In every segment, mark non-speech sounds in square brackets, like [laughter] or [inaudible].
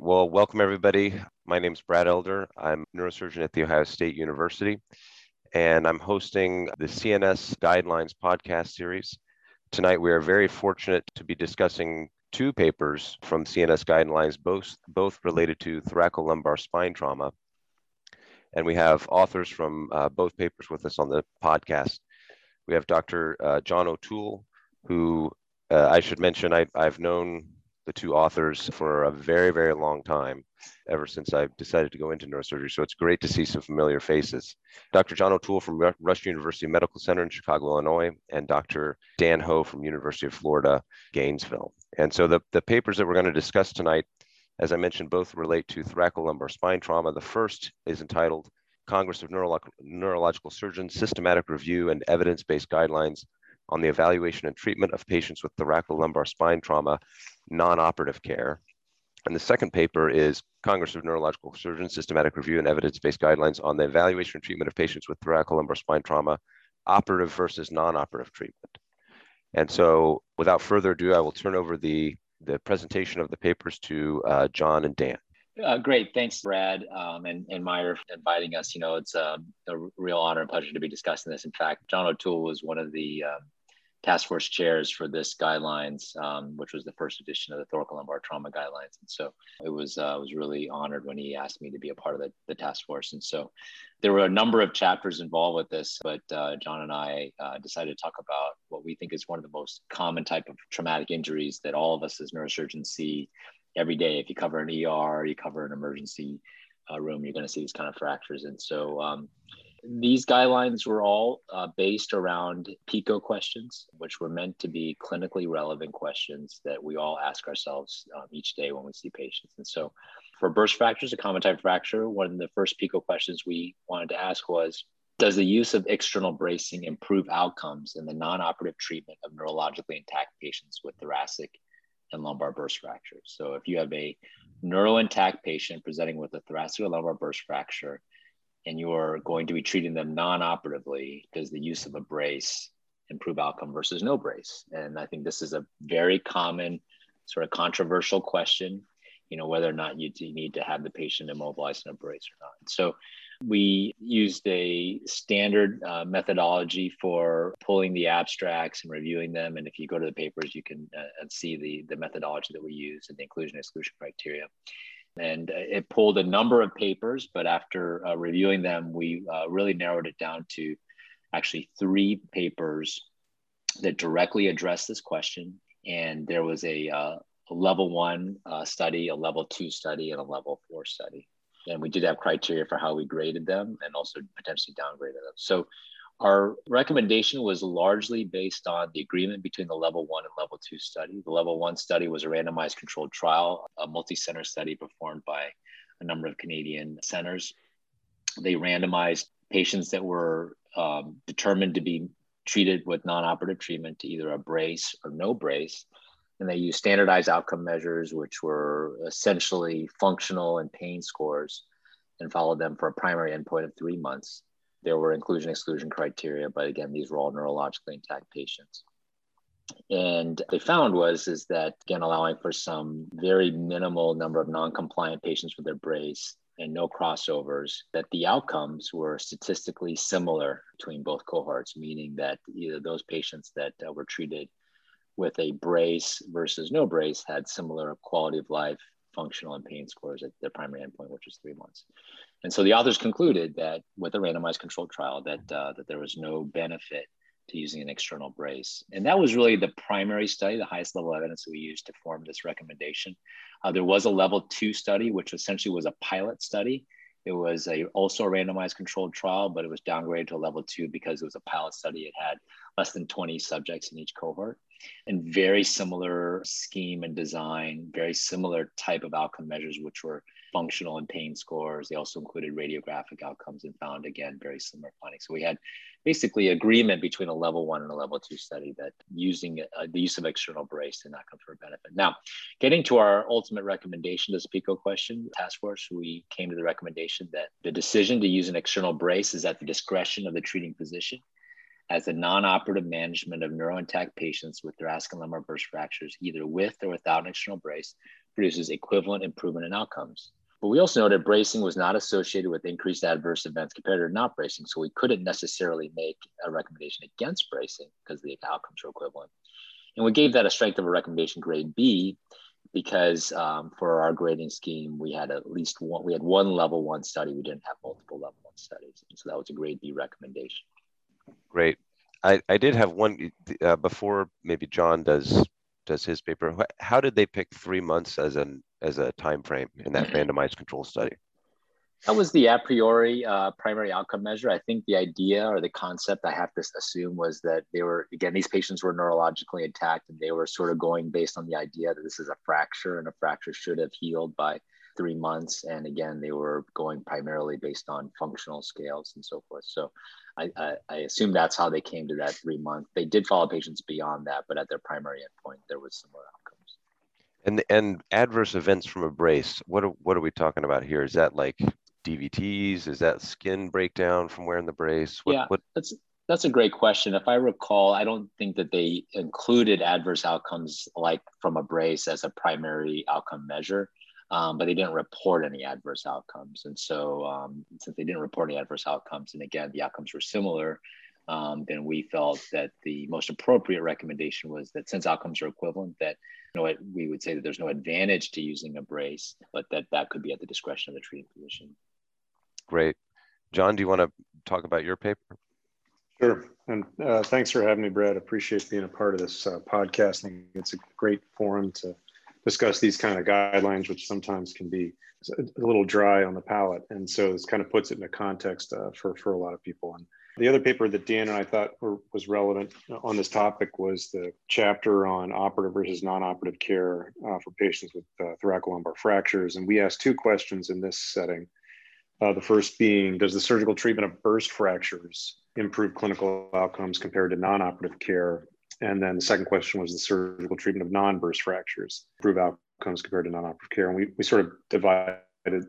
Well, welcome everybody. My name is Brad Elder. I'm a neurosurgeon at The Ohio State University, and I'm hosting the CNS Guidelines podcast series. Tonight, we are very fortunate to be discussing two papers from CNS Guidelines, both, both related to thoracolumbar spine trauma. And we have authors from uh, both papers with us on the podcast. We have Dr. Uh, John O'Toole, who uh, I should mention I, I've known the two authors for a very, very long time, ever since I decided to go into neurosurgery. So it's great to see some familiar faces. Dr. John O'Toole from Rush University Medical Center in Chicago, Illinois, and Dr. Dan Hoh from University of Florida, Gainesville. And so the, the papers that we're going to discuss tonight, as I mentioned, both relate to thoracolumbar spine trauma. The first is entitled Congress of Neurolo- Neurological Surgeons Systematic Review and Evidence Based Guidelines on the Evaluation and Treatment of Patients with Thoracolumbar Spine Trauma non-operative care. And the second paper is Congress of Neurological Surgeons Systematic Review and Evidence-Based Guidelines on the Evaluation and Treatment of Patients with Thoracolumbar Spine Trauma, Operative versus Non-Operative Treatment. And so without further ado, I will turn over the, the presentation of the papers to uh, John and Dan. Uh, great. Thanks, Brad um, and, and Mayur for inviting us. You know, it's a, a, real honor and pleasure to be discussing this. In fact, John O'Toole was one of the uh, task force chairs for this guidelines, um, which was the first edition of the thoracolumbar trauma guidelines. And so it was uh, was really honored when he asked me to be a part of the, the task force. And so there were a number of chapters involved with this, but uh, John and I uh, decided to talk about what we think is one of the most common type of traumatic injuries that all of us as neurosurgeons see every day. If you cover an ER, you cover an emergency uh, room, you're going to see these kind of fractures. And so um, these guidelines were all uh, based around PICO questions, which were meant to be clinically relevant questions that we all ask ourselves um, each day when we see patients. And so, for burst fractures, a common type fracture, one of the first PICO questions we wanted to ask was Does the use of external bracing improve outcomes in the non operative treatment of neurologically intact patients with thoracic and lumbar burst fractures? So, if you have a neuro intact patient presenting with a thoracic or lumbar burst fracture, and you're going to be treating them non-operatively, does the use of a brace improve outcome versus no brace? And I think this is a very common sort of controversial question, you know, whether or not you need to have the patient immobilized in a brace or not. So we used a standard uh, methodology for pulling the abstracts and reviewing them. And if you go to the papers, you can uh, see the, the methodology that we use and the inclusion exclusion criteria and it pulled a number of papers but after uh, reviewing them we uh, really narrowed it down to actually three papers that directly address this question. And there was a, uh, a level one uh, study a level two study and a level four study. And we did have criteria for how we graded them and also potentially downgraded them. So our recommendation was largely based on the agreement between the level one and level two study. The level one study was a randomized controlled trial, a multi center study performed by a number of Canadian centers. They randomized patients that were um, determined to be treated with non operative treatment to either a brace or no brace. And they used standardized outcome measures, which were essentially functional and pain scores, and followed them for a primary endpoint of three months there were inclusion exclusion criteria, but again, these were all neurologically intact patients. And they found was is that again allowing for some very minimal number of non-compliant patients with their brace and no crossovers, that the outcomes were statistically similar between both cohorts, meaning that either those patients that uh, were treated with a brace versus no brace had similar quality of life, functional, and pain scores at their primary endpoint, which was three months. And so the authors concluded that with a randomized controlled trial that uh, that there was no benefit to using an external brace. And that was really the primary study, the highest level evidence that we used to form this recommendation. Uh, there was a level two study, which essentially was a pilot study. It was a also a randomized controlled trial, but it was downgraded to a level two because it was a pilot study. It had less than 20 subjects in each cohort and very similar scheme and design, very similar type of outcome measures, which were functional and pain scores. They also included radiographic outcomes and found, again, very similar findings. So we had basically agreement between a level one and a level two study that using uh, the use of external brace did not confer benefit. Now, getting to our ultimate recommendation, this PICO question, task force, we came to the recommendation that the decision to use an external brace is at the discretion of the treating physician as a non-operative management of neurointact patients with thoracic and lumbar burst fractures, either with or without an external brace, produces equivalent improvement in outcomes. But we also noted that bracing was not associated with increased adverse events compared to not bracing. So we couldn't necessarily make a recommendation against bracing because the outcomes were equivalent. And we gave that a strength of a recommendation grade B because um, for our grading scheme, we had at least one, we had one level one study. We didn't have multiple level one studies. And so that was a grade B recommendation. Great. I, I did have one uh, before maybe John does does his paper. How did they pick three months as an as a time frame in that [clears throat] randomized control study? That was the a priori uh, primary outcome measure. I think the idea or the concept I have to assume was that they were, again, these patients were neurologically intact and they were sort of going based on the idea that this is a fracture and a fracture should have healed by three months. And again, they were going primarily based on functional scales and so forth. So I, I, I assume that's how they came to that three month. They did follow patients beyond that, but at their primary endpoint, there was similar outcomes. And and adverse events from a brace. What are, what are we talking about here? Is that like DVTs? Is that skin breakdown from wearing the brace? What, yeah, what? that's that's a great question. If I recall, I don't think that they included adverse outcomes like from a brace as a primary outcome measure, um, but they didn't report any adverse outcomes. And so, um, since they didn't report any adverse outcomes, and again, the outcomes were similar, um, then we felt that the most appropriate recommendation was that since outcomes are equivalent, that you know, we would say that there's no advantage to using a brace, but that that could be at the discretion of the treating physician. Great. John, do you want to talk about your paper? Sure. And uh, thanks for having me, Brad. Appreciate being a part of this uh, podcast. I think it's a great forum to discuss these kind of guidelines, which sometimes can be a little dry on the palate. And so this kind of puts it in a context uh, for, for a lot of people. And the other paper that Dan and I thought were, was relevant on this topic was the chapter on operative versus non-operative care uh, for patients with uh, thoracolumbar fractures. And we asked two questions in this setting. Uh, the first being, does the surgical treatment of burst fractures improve clinical outcomes compared to non-operative care? And then the second question was the surgical treatment of non-burst fractures improve outcomes compared to non-operative care. And we, we sort of divided,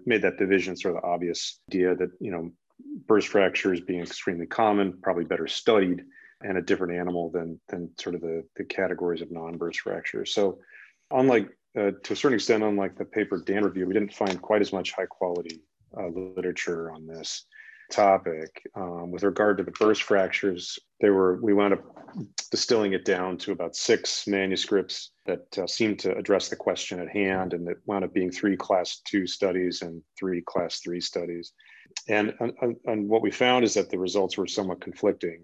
made that division sort of the obvious idea that, you know, burst fractures being extremely common, probably better studied, and a different animal than, than sort of the, the categories of non-burst fractures. So unlike, uh, to a certain extent, unlike the paper Dan reviewed, we didn't find quite as much high quality uh, literature on this topic. Um, with regard to the burst fractures, they were we wound up distilling it down to about six manuscripts that uh, seemed to address the question at hand, and it wound up being three class two studies and three class three studies. And, and, and what we found is that the results were somewhat conflicting.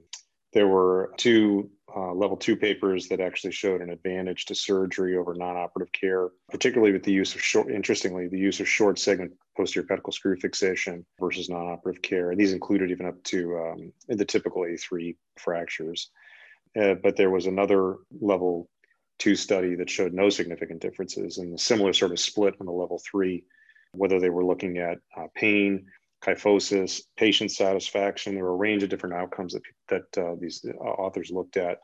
There were two uh, level two papers that actually showed an advantage to surgery over non-operative care, particularly with the use of short, interestingly, the use of short segment posterior pedicle screw fixation versus non-operative care. And these included even up to um, the typical A3 fractures. Uh, but there was another level two study that showed no significant differences and a similar sort of split on the level three, whether they were looking at uh, pain, kyphosis, patient satisfaction. There were a range of different outcomes that, that uh, these uh, authors looked at.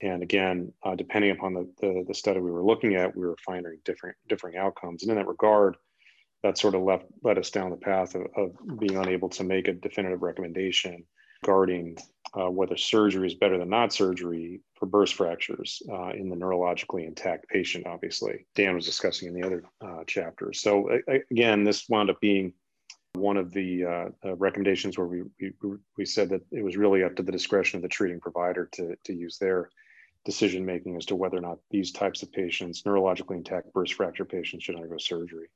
And again, uh, depending upon the, the, the, study we were looking at, we were finding different, differing outcomes. And in that regard, that sort of left, led us down the path of, of being unable to make a definitive recommendation regarding uh, whether surgery is better than not surgery for burst fractures uh, in the neurologically intact patient, obviously. Dan was discussing in the other uh, chapter. So, again, this wound up being one of the uh, uh, recommendations where we, we, we said that it was really up to the discretion of the treating provider to, to use their decision making as to whether or not these types of patients, neurologically intact burst fracture patients, should undergo surgery.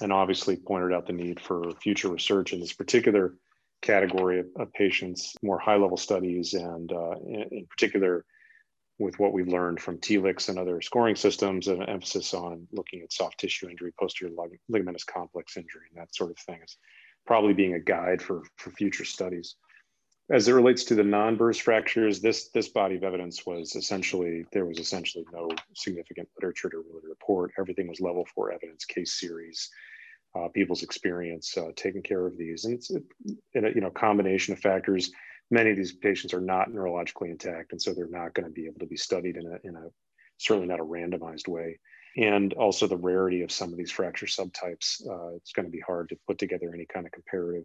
And obviously pointed out the need for future research in this particular category of, of patients, more high level studies, and uh, in, in particular with what we've learned from TLICS and other scoring systems, and an emphasis on looking at soft tissue injury, posterior ligamentous complex injury, and that sort of thing is probably being a guide for, for future studies. As it relates to the non-burst fractures, this, this body of evidence was essentially, there was essentially no significant literature to really report. Everything was level four evidence case series, uh, people's experience uh, taking care of these. And it's a you know, combination of factors many of these patients are not neurologically intact, and so they're not going to be able to be studied in a, in a certainly not a randomized way. And also the rarity of some of these fracture subtypes, uh, it's going to be hard to put together any kind of comparative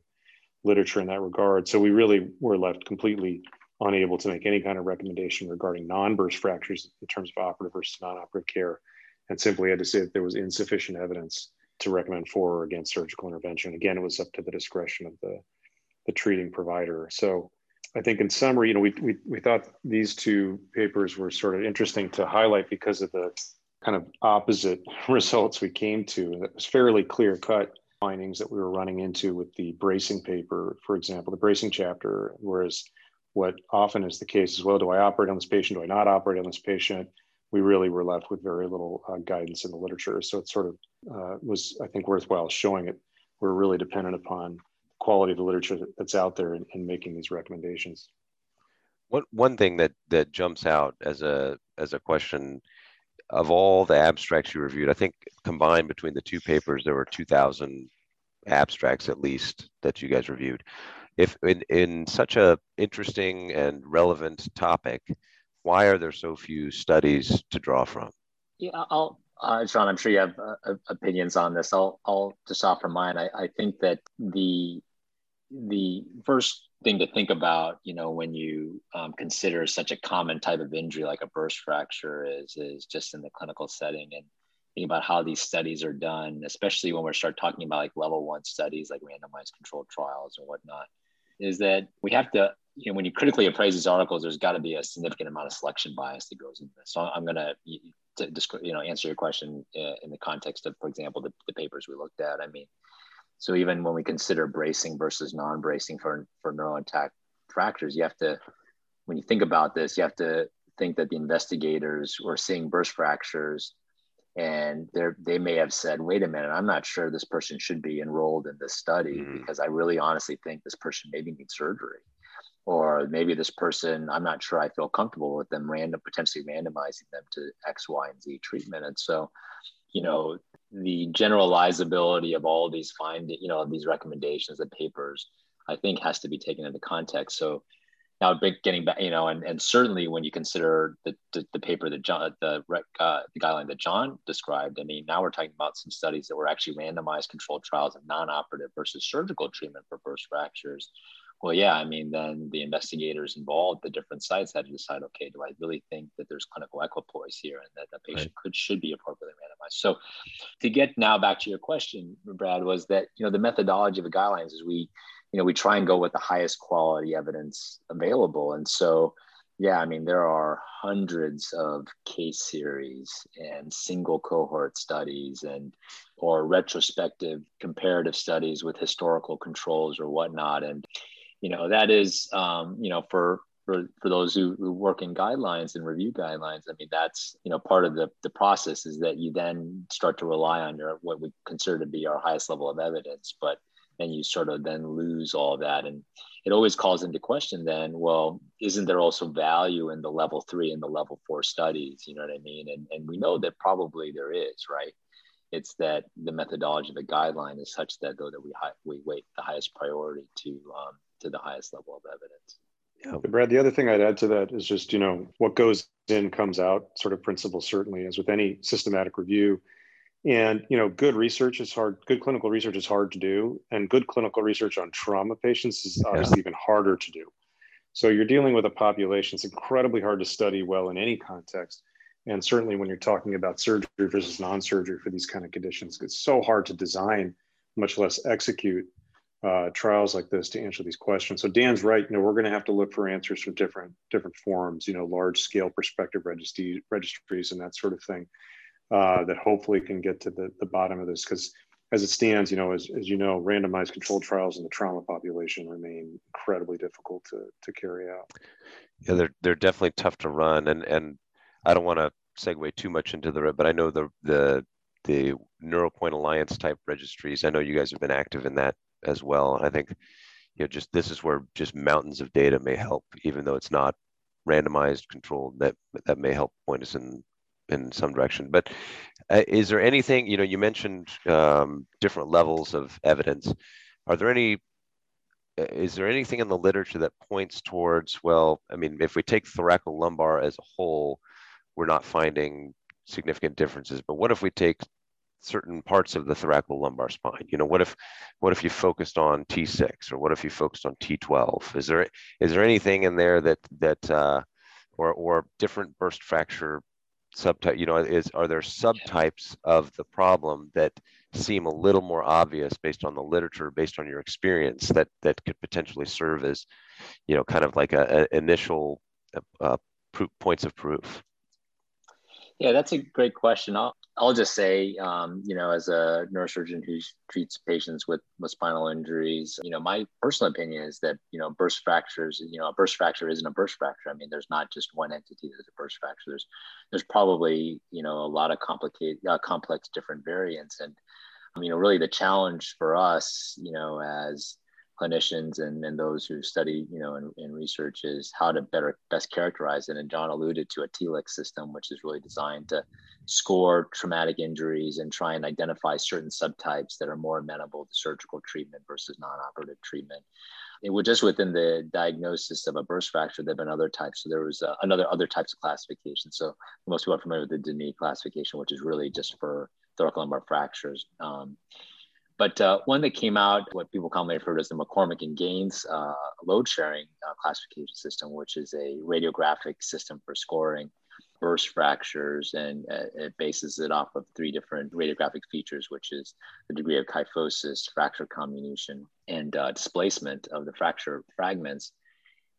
literature in that regard. So we really were left completely unable to make any kind of recommendation regarding non-burst fractures in terms of operative versus non-operative care. and simply had to say that there was insufficient evidence to recommend for or against surgical intervention. Again, it was up to the discretion of the, the treating provider. So I think in summary, you know, we, we, we thought these two papers were sort of interesting to highlight because of the kind of opposite [laughs] results we came to. And it was fairly clear cut findings that we were running into with the bracing paper, for example, the bracing chapter, whereas what often is the case is, well, do I operate on this patient? Do I not operate on this patient? We really were left with very little uh, guidance in the literature. So it sort of uh, was, I think, worthwhile showing it. We're really dependent upon quality of the literature that's out there in, in making these recommendations. One one thing that that jumps out as a as a question of all the abstracts you reviewed, I think combined between the two papers, there were 2,000 abstracts at least that you guys reviewed. If in, in such a interesting and relevant topic, why are there so few studies to draw from? Yeah, I'll, uh, Sean, I'm sure you have uh, opinions on this. I'll, I'll just offer mine. I, I think that the the first thing to think about, you know, when you um, consider such a common type of injury like a burst fracture is is just in the clinical setting and think about how these studies are done, especially when we start talking about like level one studies like randomized controlled trials and whatnot, is that we have to, you know, when you critically appraise these articles, there's got to be a significant amount of selection bias that goes into this. So I'm going to, you know, answer your question uh, in the context of, for example, the, the papers we looked at. I mean, so even when we consider bracing versus non-bracing for, for neural intact fractures, you have to, when you think about this, you have to think that the investigators were seeing burst fractures and they they may have said, wait a minute, I'm not sure this person should be enrolled in this study mm-hmm. because I really honestly think this person maybe needs surgery. Or maybe this person, I'm not sure I feel comfortable with them random potentially randomizing them to X, Y, and Z treatment. And so, you know, the generalizability of all these finding, you know, these recommendations, the papers, I think has to be taken into context. So now getting back, you know, and, and certainly when you consider the, the, the paper that John, the, uh, the guideline that John described, I mean, now we're talking about some studies that were actually randomized controlled trials of non-operative versus surgical treatment for burst fractures well, yeah, I mean, then the investigators involved, the different sites had to decide, okay, do I really think that there's clinical equipoise here and that the patient right. could should be appropriately randomized? So, to get now back to your question, Brad, was that you know the methodology of the guidelines is we, you know, we try and go with the highest quality evidence available, and so yeah, I mean, there are hundreds of case series and single cohort studies and or retrospective comparative studies with historical controls or whatnot. And you know that is um, you know for for, for those who, who work in guidelines and review guidelines i mean that's you know part of the, the process is that you then start to rely on your what we consider to be our highest level of evidence but then you sort of then lose all that. And it always calls into question then well isn't there also value in the level three and the level four studies? You know what i mean? And, and we know that probably there is right? It's that the methodology of the guideline is such that though that we we weight the highest priority to um, to the highest level of evidence. Yeah. Brad, the other thing I'd add to that is just, you know, what goes in comes out sort of principle, certainly, as with any systematic review. And, you know, good research is hard, good clinical research is hard to do. And good clinical research on trauma patients is obviously yeah. even harder to do. So you're dealing with a population, it's incredibly hard to study well in any context. And certainly when you're talking about surgery versus non surgery for these kind of conditions, it's so hard to design, much less execute uh, trials like this to answer these questions. So Dan's right. You know, we're going to have to look for answers from different different forums. You know, large scale prospective registry, registries and that sort of thing uh, that hopefully can get to the, the bottom of this. Because as it stands, you know, as, as you know, randomized controlled trials in the trauma population remain incredibly difficult to, to carry out. Yeah, they're they're definitely tough to run, and and I don't want to segue too much into the but I know the the the NeuroPoint Alliance type registries. I know you guys have been active in that as well. And I think you know just this is where just mountains of data may help, even though it's not randomized controlled. That that may help point us in in some direction. But uh, is there anything you know? You mentioned um, different levels of evidence. Are there any? Uh, is there anything in the literature that points towards? Well, I mean, if we take thoracolumbar as a whole, we're not finding significant differences. But what if we take certain parts of the thoracolumbar spine? You know what if what if you focused on t6 or what if you focused on t12 is there is there anything in there that that uh, or or different burst fracture subtype you know is are there subtypes of the problem that seem a little more obvious based on the literature based on your experience that that could potentially serve as you know kind of like a, a initial uh, proof, points of proof? Yeah that's a great question. I'll, I'll just say um, you know as a neurosurgeon who treats patients with, with spinal injuries you know my personal opinion is that you know burst fractures you know a burst fracture isn't a burst fracture. I mean there's not just one entity that's a burst fracture. There's there's probably you know a lot of complicated uh, complex different variants. And you know, really the challenge for us, you know, as clinicians and, and those who study, you know, in, research is how to better best characterize it. And John alluded to a TLICS system, which is really designed to score traumatic injuries and try and identify certain subtypes that are more amenable to surgical treatment versus non-operative treatment. It was just within the diagnosis of a burst fracture, there have been other types. So there was uh, another other types of classification. So most people are familiar with the Denis classification, which is really just for thoracolumbar fractures. Um, but uh, one that came out, what people commonly refer to as the McCormick and Gaines uh, load sharing uh, classification system, which is a radiographic system for scoring burst fractures, and uh, it bases it off of three different radiographic features, which is the degree of kyphosis, fracture comminution, and uh, displacement of the fracture fragments.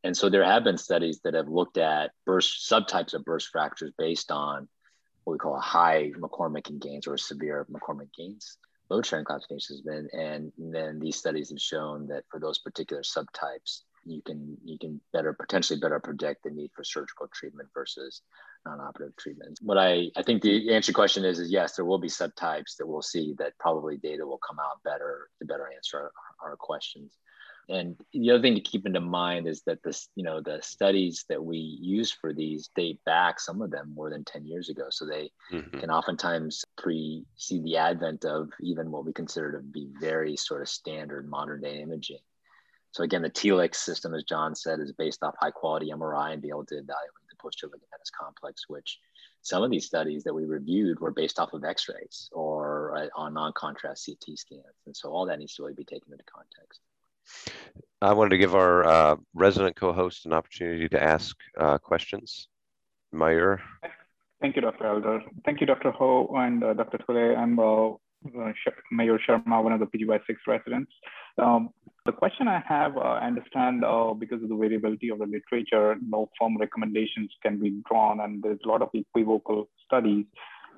And so there have been studies that have looked at burst subtypes of burst fractures based on what we call a high McCormick and Gaines or a severe McCormick Gaines load sharing classification has been. And then these studies have shown that for those particular subtypes, you can you can better potentially better predict the need for surgical treatment versus non-operative treatment. What I, I think the answer question is is yes, there will be subtypes that we'll see that probably data will come out better to better answer our, our questions. And the other thing to keep into mind is that this, you know, the studies that we use for these date back, some of them more than 10 years ago. So they mm-hmm. can oftentimes pre see the advent of even what we consider to be very sort of standard modern day imaging. So again, the TLICS system, as John said, is based off high quality MRI and be able to evaluate the posterior ligamentous complex, which some of these studies that we reviewed were based off of x-rays or uh, on non-contrast CT scans. And so all that needs to really be taken into context. I wanted to give our uh, resident co-host an opportunity to ask uh, questions. Mayur. Thank you, Dr. Elder. Thank you, Dr. Hoh and uh, Dr. Tulay. I'm Mayur Sharma, one of the PGY6 residents. Um, the question I have, uh, I understand uh, because of the variability of the literature, no firm recommendations can be drawn, and there's a lot of equivocal studies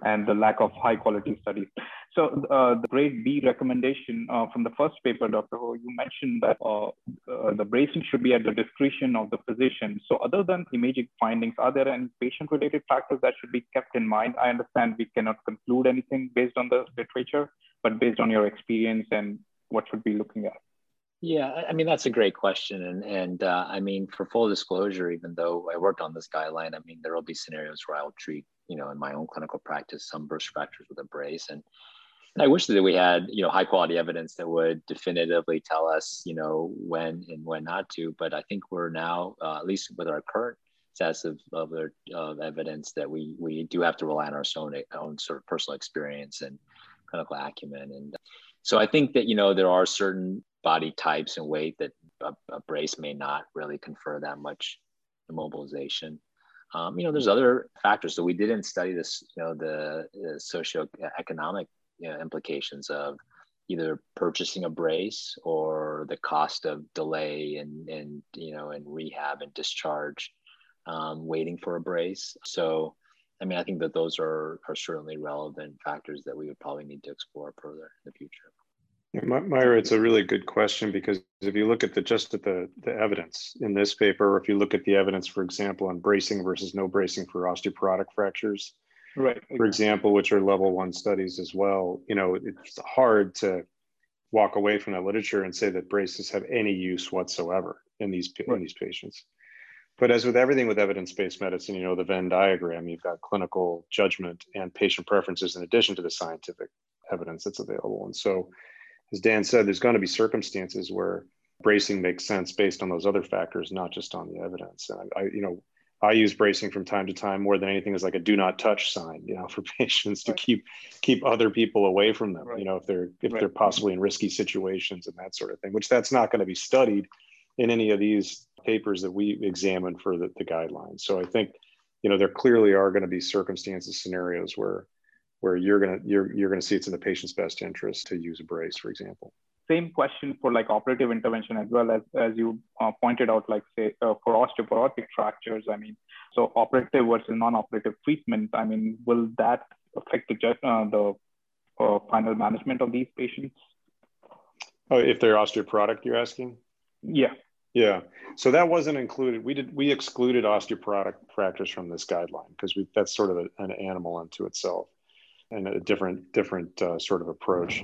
and the lack of high quality studies. So uh, the grade B recommendation uh, from the first paper, Dr. Hoh, you mentioned that uh, uh, the bracing should be at the discretion of the physician. So other than imaging findings, are there any patient-related factors that should be kept in mind? I understand we cannot conclude anything based on the literature, but based on your experience and what should be looking at. Yeah, I mean that's a great question, and and uh, I mean for full disclosure, even though I worked on this guideline, I mean there will be scenarios where I'll treat, you know, in my own clinical practice, some burst fractures with a brace, and, and I wish that we had, you know, high quality evidence that would definitively tell us, you know, when and when not to. But I think we're now, uh, at least with our current sets of, of, of evidence, that we we do have to rely on our own own sort of personal experience and clinical acumen and. So I think that you know there are certain body types and weight that a, a brace may not really confer that much immobilization. Um, you know, there's other factors. So we didn't study this, you know, the, the socioeconomic you know, implications of either purchasing a brace or the cost of delay and, and you know, and rehab and discharge, um, waiting for a brace. So, I mean, I think that those are, are certainly relevant factors that we would probably need to explore further in the future. Mayur, it's a really good question because if you look at the just at the, the evidence in this paper, or if you look at the evidence, for example, on bracing versus no bracing for osteoporotic fractures, right? For example, which are level one studies as well, you know, it's hard to walk away from that literature and say that braces have any use whatsoever in these right. in these patients. But as with everything with evidence-based medicine, you know, the Venn diagram, you've got clinical judgment and patient preferences in addition to the scientific evidence that's available. And so as Dan said, there's going to be circumstances where bracing makes sense based on those other factors, not just on the evidence. And I, I you know, I use bracing from time to time more than anything as like a do not touch sign, you know, [laughs] for patients to right. keep keep other people away from them, right. you know, if they're if right. they're possibly in risky situations and that sort of thing, which that's not going to be studied in any of these papers that we examine for the, the guidelines. So I think you know, there clearly are going to be circumstances, scenarios where where you're gonna you're you're gonna see it's in the patient's best interest to use a brace, for example. Same question for like operative intervention as well as as you uh, pointed out, like say uh, for osteoporotic fractures. I mean, so operative versus non-operative treatment. I mean, will that affect the uh, the uh, final management of these patients? Oh, if they're osteoporotic, you're asking? Yeah. Yeah. So that wasn't included. We did we excluded osteoporotic fractures from this guideline because we that's sort of a, an animal unto itself and a different different uh, sort of approach.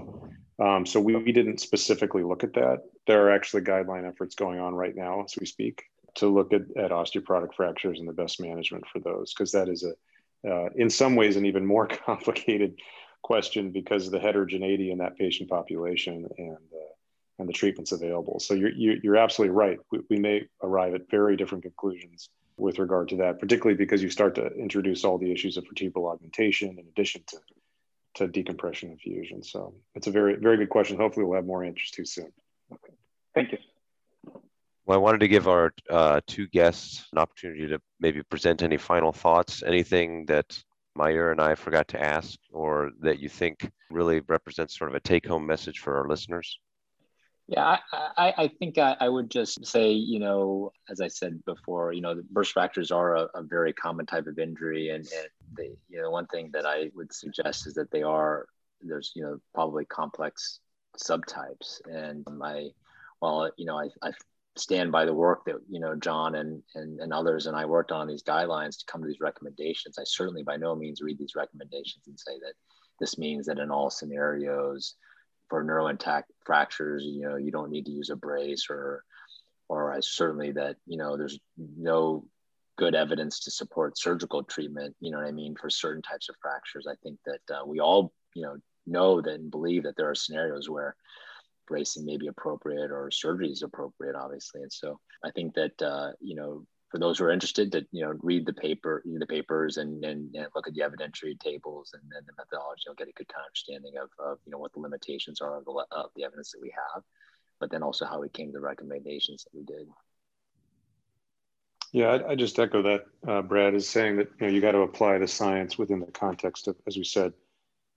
Um, so we, we didn't specifically look at that. There are actually guideline efforts going on right now as we speak to look at, at osteoporotic fractures and the best management for those because that is a uh, in some ways an even more [laughs] complicated question because of the heterogeneity in that patient population and uh, and the treatments available. So you're you're absolutely right. We, we may arrive at very different conclusions with regard to that, particularly because you start to introduce all the issues of vertebral augmentation in addition to, to decompression and fusion. So it's a very, very good question. Hopefully we'll have more answers too soon. Okay. Thank you. Well, I wanted to give our uh, two guests an opportunity to maybe present any final thoughts, anything that Mayur and I forgot to ask, or that you think really represents sort of a take home message for our listeners. Yeah, I, I, I think I, I, would just say, you know, as I said before, you know, the burst fractures are a, a very common type of injury. And, and they, you know, one thing that I would suggest is that they are, there's, you know, probably complex subtypes. And my, well, you know, I, I stand by the work that, you know, John and, and, and others and I worked on these guidelines to come to these recommendations. I certainly by no means read these recommendations and say that this means that in all scenarios, for neurointact fractures, you know, you don't need to use a brace or, or I certainly that, you know, there's no good evidence to support surgical treatment, you know what I mean, for certain types of fractures. I think that uh, we all, you know, know that and believe that there are scenarios where bracing may be appropriate or surgery is appropriate, obviously. And so I think that, uh, you know, for those who are interested to you know read the paper the papers and, and, and look at the evidentiary tables and then the methodology you'll get a good kind of understanding of, of you know what the limitations are of the, of the evidence that we have but then also how we came to the recommendations that we did yeah i, I just echo that uh, brad is saying that you know you got to apply the science within the context of as we said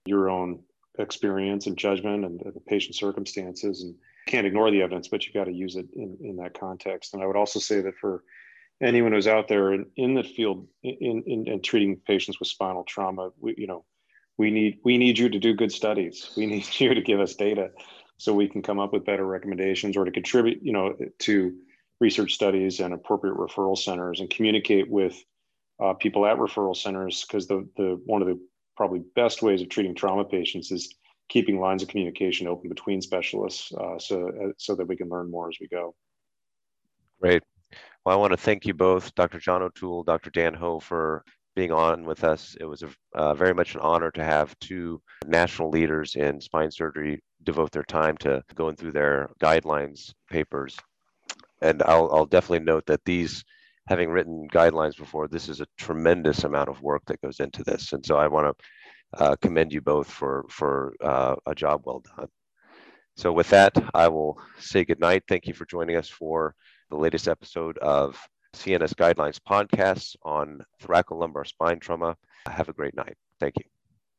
your own experience and judgment and the patient circumstances and can't ignore the evidence but you got to use it in, in that context and i would also say that for anyone who's out there in, in the field in, in, in, treating patients with spinal trauma, we, you know, we need we need you to do good studies. We need [laughs] you to give us data so we can come up with better recommendations or to contribute, you know, to research studies and appropriate referral centers and communicate with uh, people at referral centers because the the one of the probably best ways of treating trauma patients is keeping lines of communication open between specialists uh, so uh, so that we can learn more as we go. Great. Well, I want to thank you both, Dr. John O'Toole, Dr. Dan Hoh, for being on with us. It was a, uh, very much an honor to have two national leaders in spine surgery devote their time to going through their guidelines papers. And I'll, I'll definitely note that these, having written guidelines before, this is a tremendous amount of work that goes into this. And so I want to uh, commend you both for, for uh, a job well done. So with that, I will say goodnight. Thank you for joining us for the latest episode of CNS Guidelines podcasts on thoracolumbar spine trauma. Have a great night. Thank you.